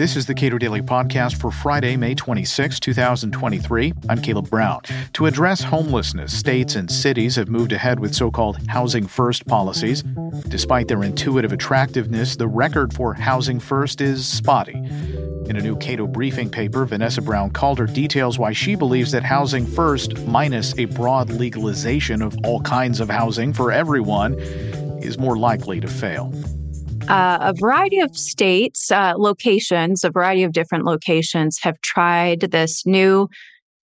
This is the Cato Daily Podcast for Friday, May 26, 2023. I'm Caleb Brown. To address homelessness, states and cities have moved ahead with so called Housing First policies. Despite their intuitive attractiveness, the record for Housing First is spotty. In a new Cato briefing paper, Vanessa Brown Calder details why she believes that Housing First, minus a broad legalization of all kinds of housing for everyone, is more likely to fail uh, a variety of states, uh, locations, a variety of different locations have tried this new,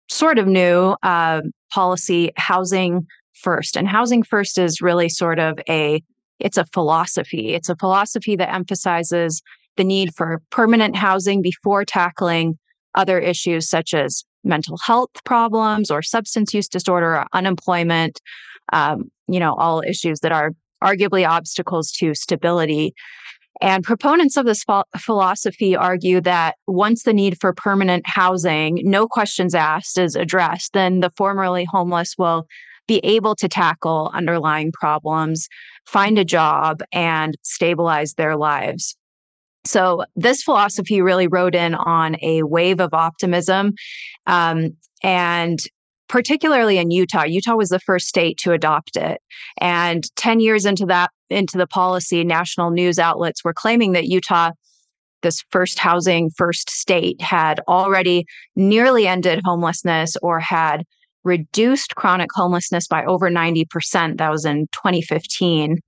sort of new uh, policy, housing first. And housing first is really sort of a it's a philosophy. It's a philosophy that emphasizes the need for permanent housing before tackling other issues such as mental health problems or substance use disorder or unemployment. Um, you know, all issues that are arguably obstacles to stability. And proponents of this ph- philosophy argue that once the need for permanent housing, no questions asked, is addressed, then the formerly homeless will be able to tackle underlying problems, find a job, and stabilize their lives. So, this philosophy really rode in on a wave of optimism. Um, and particularly in Utah. Utah was the first state to adopt it. And 10 years into that, into the policy, national news outlets were claiming that Utah, this first housing, first state, had already nearly ended homelessness or had reduced chronic homelessness by over 90%. That was in 2015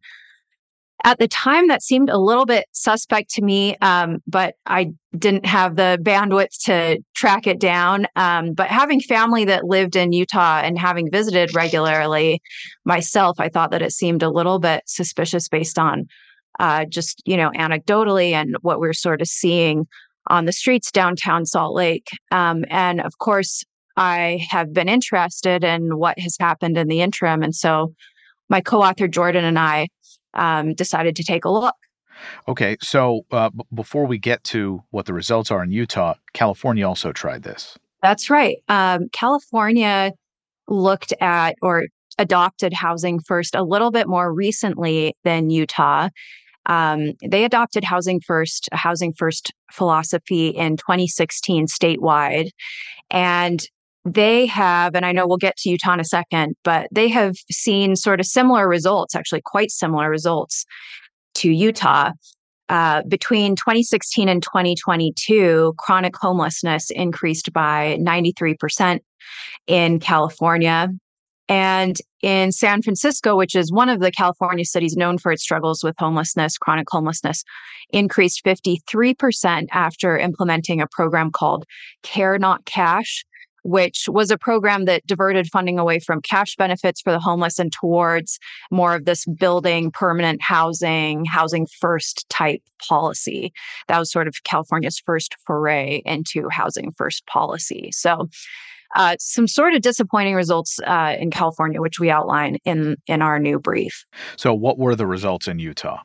at the time that seemed a little bit suspect to me um, but i didn't have the bandwidth to track it down. Um, but having family that lived in utah and having visited regularly myself i thought that it seemed a little bit suspicious based on uh, just you know anecdotally and what we're sort of seeing on the streets downtown salt lake. Um, and of course i have been interested in what has happened in the interim. And so my co-author jordan and i um, decided to take a look. Okay, so uh, b- before we get to what the results are in Utah, California also tried this. That's right. Um, California looked at or adopted housing first a little bit more recently than Utah. Um, they adopted housing first, a housing first philosophy in 2016 statewide. And they have, and I know we'll get to Utah in a second, but they have seen sort of similar results, actually quite similar results to Utah. Uh, between 2016 and 2022, chronic homelessness increased by 93% in California. And in San Francisco, which is one of the California cities known for its struggles with homelessness, chronic homelessness, increased 53% after implementing a program called Care Not Cash, which was a program that diverted funding away from cash benefits for the homeless and towards more of this building permanent housing, housing first type policy. That was sort of California's first foray into housing first policy. So, uh, some sort of disappointing results uh, in California, which we outline in in our new brief. So, what were the results in Utah?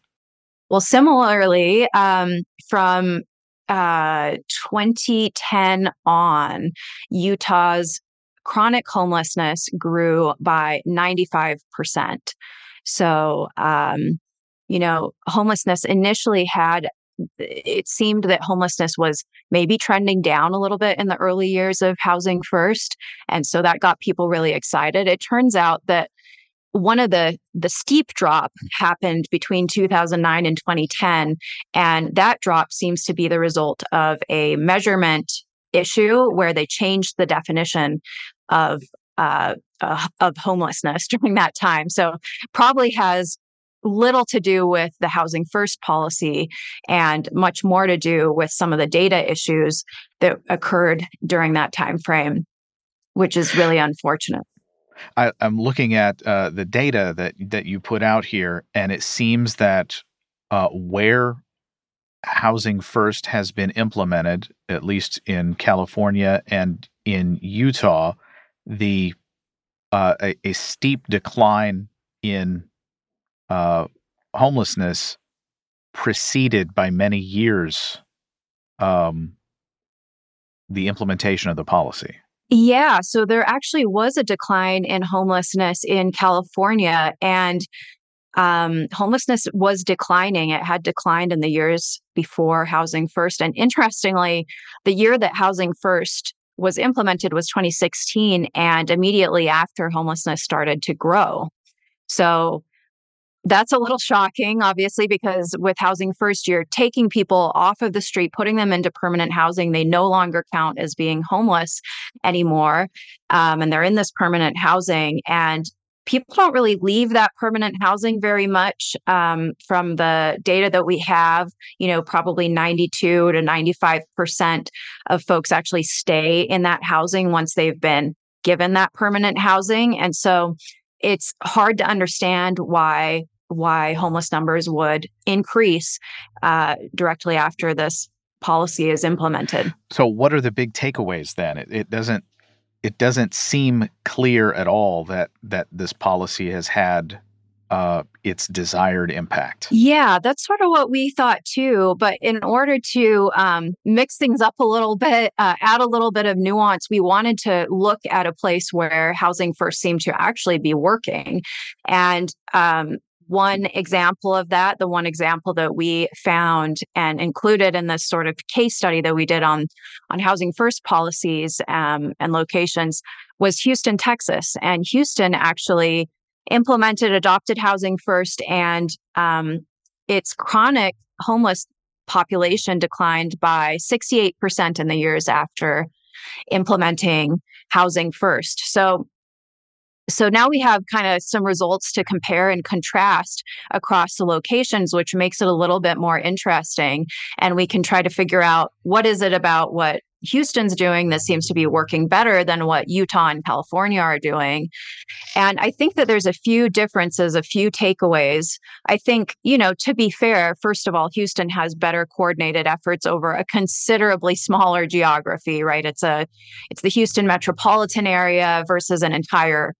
Well, similarly, um, from uh, 2010 on, Utah's chronic homelessness grew by 95%. So, um, you know, homelessness initially had, it seemed that homelessness was maybe trending down a little bit in the early years of Housing First. And so that got people really excited. It turns out that one of the the steep drop happened between 2009 and 2010 and that drop seems to be the result of a measurement issue where they changed the definition of uh, uh, of homelessness during that time. So probably has little to do with the housing first policy and much more to do with some of the data issues that occurred during that time frame which is really unfortunate I, am looking at uh, the data that that you put out here, and it seems that uh, where housing first has been implemented, at least in California and in Utah, the uh, a, a, steep decline in uh, homelessness preceded by many years um, the implementation of the policy. Yeah, so there actually was a decline in homelessness in California. And um, homelessness was declining. It had declined in the years before Housing First. And interestingly, the year that Housing First was implemented was 2016, and immediately after, homelessness started to grow. So that's a little shocking, obviously, because with Housing First, you're taking people off of the street, putting them into permanent housing. They no longer count as being homeless anymore. Um, and they're in this permanent housing. And people don't really leave that permanent housing very much um, from the data that we have you know probably 92 to 95 percent of folks actually stay in that housing once they've been given that permanent housing and so it's hard to understand why why homeless numbers would increase uh, directly after this policy is implemented. So, what are the big takeaways then? It, it, doesn't it doesn't seem clear at all that that this policy has had uh, its desired impact. Yeah, that's sort of what we thought too. But in order to um, mix things up a little bit, uh, add a little bit of nuance, we wanted to look at a place where housing first seemed to actually be working. And um, one example of that, the one example that we found and included in this sort of case study that we did on on housing first policies um, and locations, was Houston, Texas. And Houston actually implemented adopted housing first, and um, its chronic homeless population declined by 68% in the years after implementing housing first. So so now we have kind of some results to compare and contrast across the locations, which makes it a little bit more interesting. And we can try to figure out what is it about what Houston's doing that seems to be working better than what Utah and California are doing. And I think that there's a few differences, a few takeaways. I think, you know, to be fair, first of all, Houston has better coordinated efforts over a considerably smaller geography, right? It's a it's the Houston metropolitan area versus an entire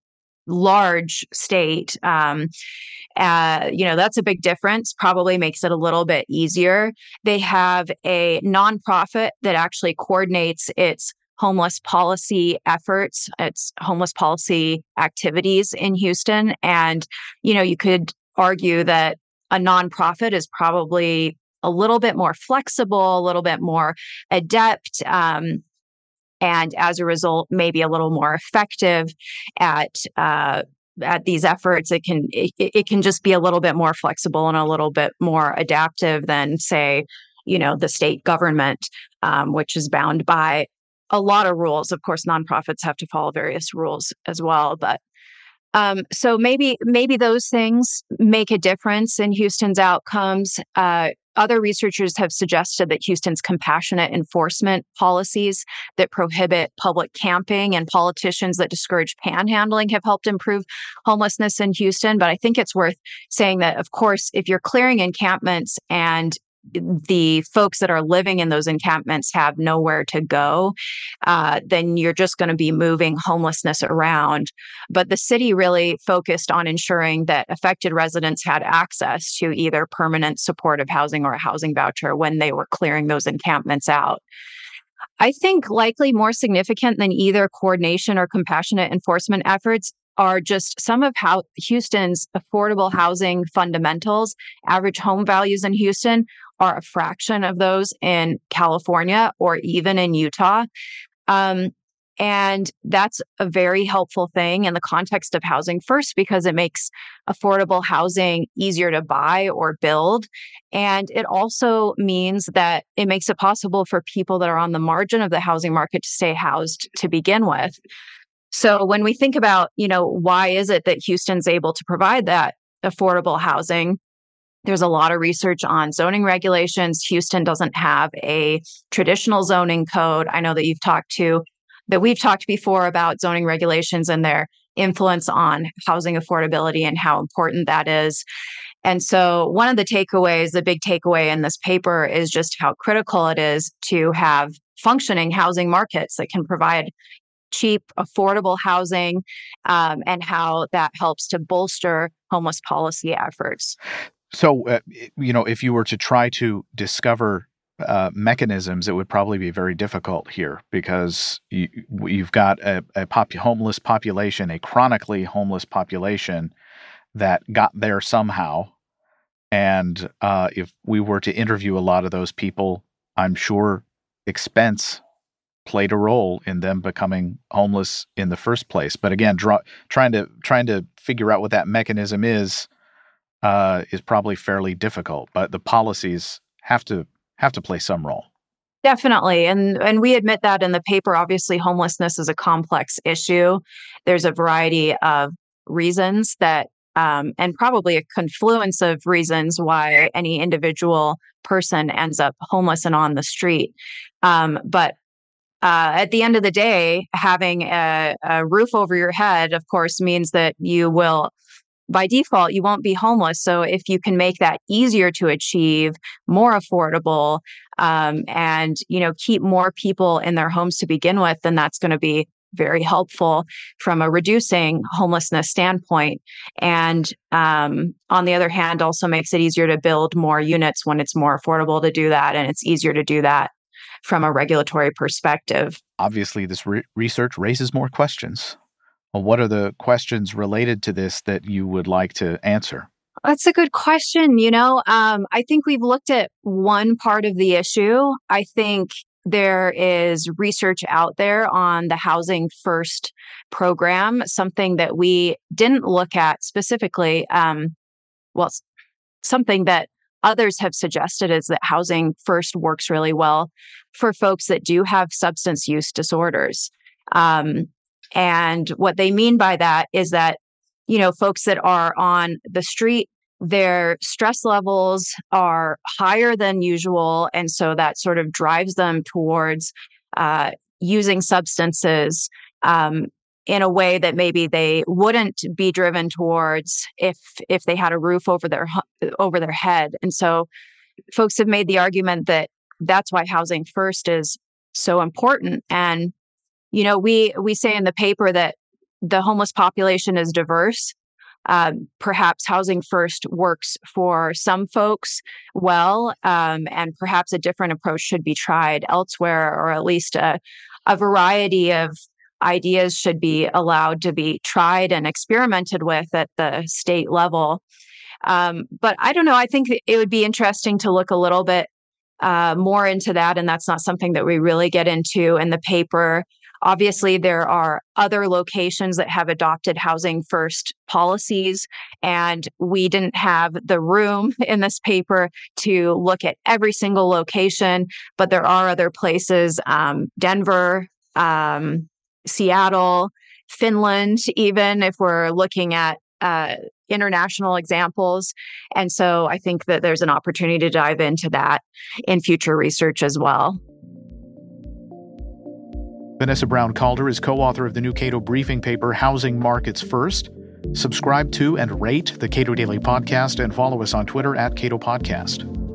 large state um, uh, you know that's a big difference probably makes it a little bit easier. They have a nonprofit that actually coordinates its homeless policy efforts its homeless policy activities in houston and you know you could argue that a nonprofit is probably a little bit more flexible a little bit more adept um, and as a result, maybe a little more effective at uh, at these efforts. It can it, it can just be a little bit more flexible and a little bit more adaptive than, say, you know, the state government, um, which is bound by a lot of rules. Of course, nonprofits have to follow various rules as well, but um, so maybe maybe those things make a difference in Houston's outcomes. Uh, other researchers have suggested that Houston's compassionate enforcement policies that prohibit public camping and politicians that discourage panhandling have helped improve homelessness in Houston. But I think it's worth saying that, of course, if you're clearing encampments and the folks that are living in those encampments have nowhere to go, uh, then you're just going to be moving homelessness around. But the city really focused on ensuring that affected residents had access to either permanent supportive housing or a housing voucher when they were clearing those encampments out. I think likely more significant than either coordination or compassionate enforcement efforts are just some of how Houston's affordable housing fundamentals, average home values in Houston are a fraction of those in California or even in Utah. Um, and that's a very helpful thing in the context of housing first because it makes affordable housing easier to buy or build. And it also means that it makes it possible for people that are on the margin of the housing market to stay housed to begin with. So when we think about, you know, why is it that Houston's able to provide that affordable housing? There's a lot of research on zoning regulations. Houston doesn't have a traditional zoning code. I know that you've talked to, that we've talked before about zoning regulations and their influence on housing affordability and how important that is. And so, one of the takeaways, the big takeaway in this paper is just how critical it is to have functioning housing markets that can provide cheap, affordable housing, um, and how that helps to bolster homeless policy efforts. So, uh, you know, if you were to try to discover uh, mechanisms, it would probably be very difficult here because you, have got a, a pop- homeless population, a chronically homeless population that got there somehow. And uh, if we were to interview a lot of those people, I'm sure expense played a role in them becoming homeless in the first place. But again, draw, trying to trying to figure out what that mechanism is uh, is probably fairly difficult. But the policies have to have to play some role. Definitely. And and we admit that in the paper. Obviously, homelessness is a complex issue. There's a variety of reasons that um, and probably a confluence of reasons why any individual person ends up homeless and on the street. Um, but uh, at the end of the day, having a, a, roof over your head, of course, means that you will, by default, you won't be homeless. So if you can make that easier to achieve, more affordable, um, and you know keep more people in their homes to begin with, then that's going to be very helpful from a reducing homelessness standpoint. And um, on the other hand, also makes it easier to build more units when it's more affordable to do that. And it's easier to do that from a regulatory perspective. Obviously, this re- research raises more questions. Well, what are the questions related to this that you would like to answer? That's a good question. You know, um, I think we've looked at one part of the issue. I think there is research out there on the Housing First program, something that we didn't look at specifically. Um, well, something that others have suggested is that Housing First works really well for folks that do have substance use disorders. Um, and what they mean by that is that, you know, folks that are on the street their stress levels are higher than usual. And so that sort of drives them towards uh, using substances um, in a way that maybe they wouldn't be driven towards if if they had a roof over their over their head. And so folks have made the argument that that's why housing first is so important. And you know, we we say in the paper that the homeless population is diverse um, perhaps housing first works for some folks well, um, and perhaps a different approach should be tried elsewhere, or at least a, a variety of ideas should be allowed to be tried and experimented with at the state level. Um, but I don't know. I think it would be interesting to look a little bit uh, more into that. And that's not something that we really get into in the paper. Obviously, there are other locations that have adopted housing first policies, and we didn't have the room in this paper to look at every single location, but there are other places, um, Denver, um, Seattle, Finland, even if we're looking at uh, international examples. And so I think that there's an opportunity to dive into that in future research as well. Vanessa Brown Calder is co author of the new Cato briefing paper, Housing Markets First. Subscribe to and rate the Cato Daily Podcast and follow us on Twitter at Cato Podcast.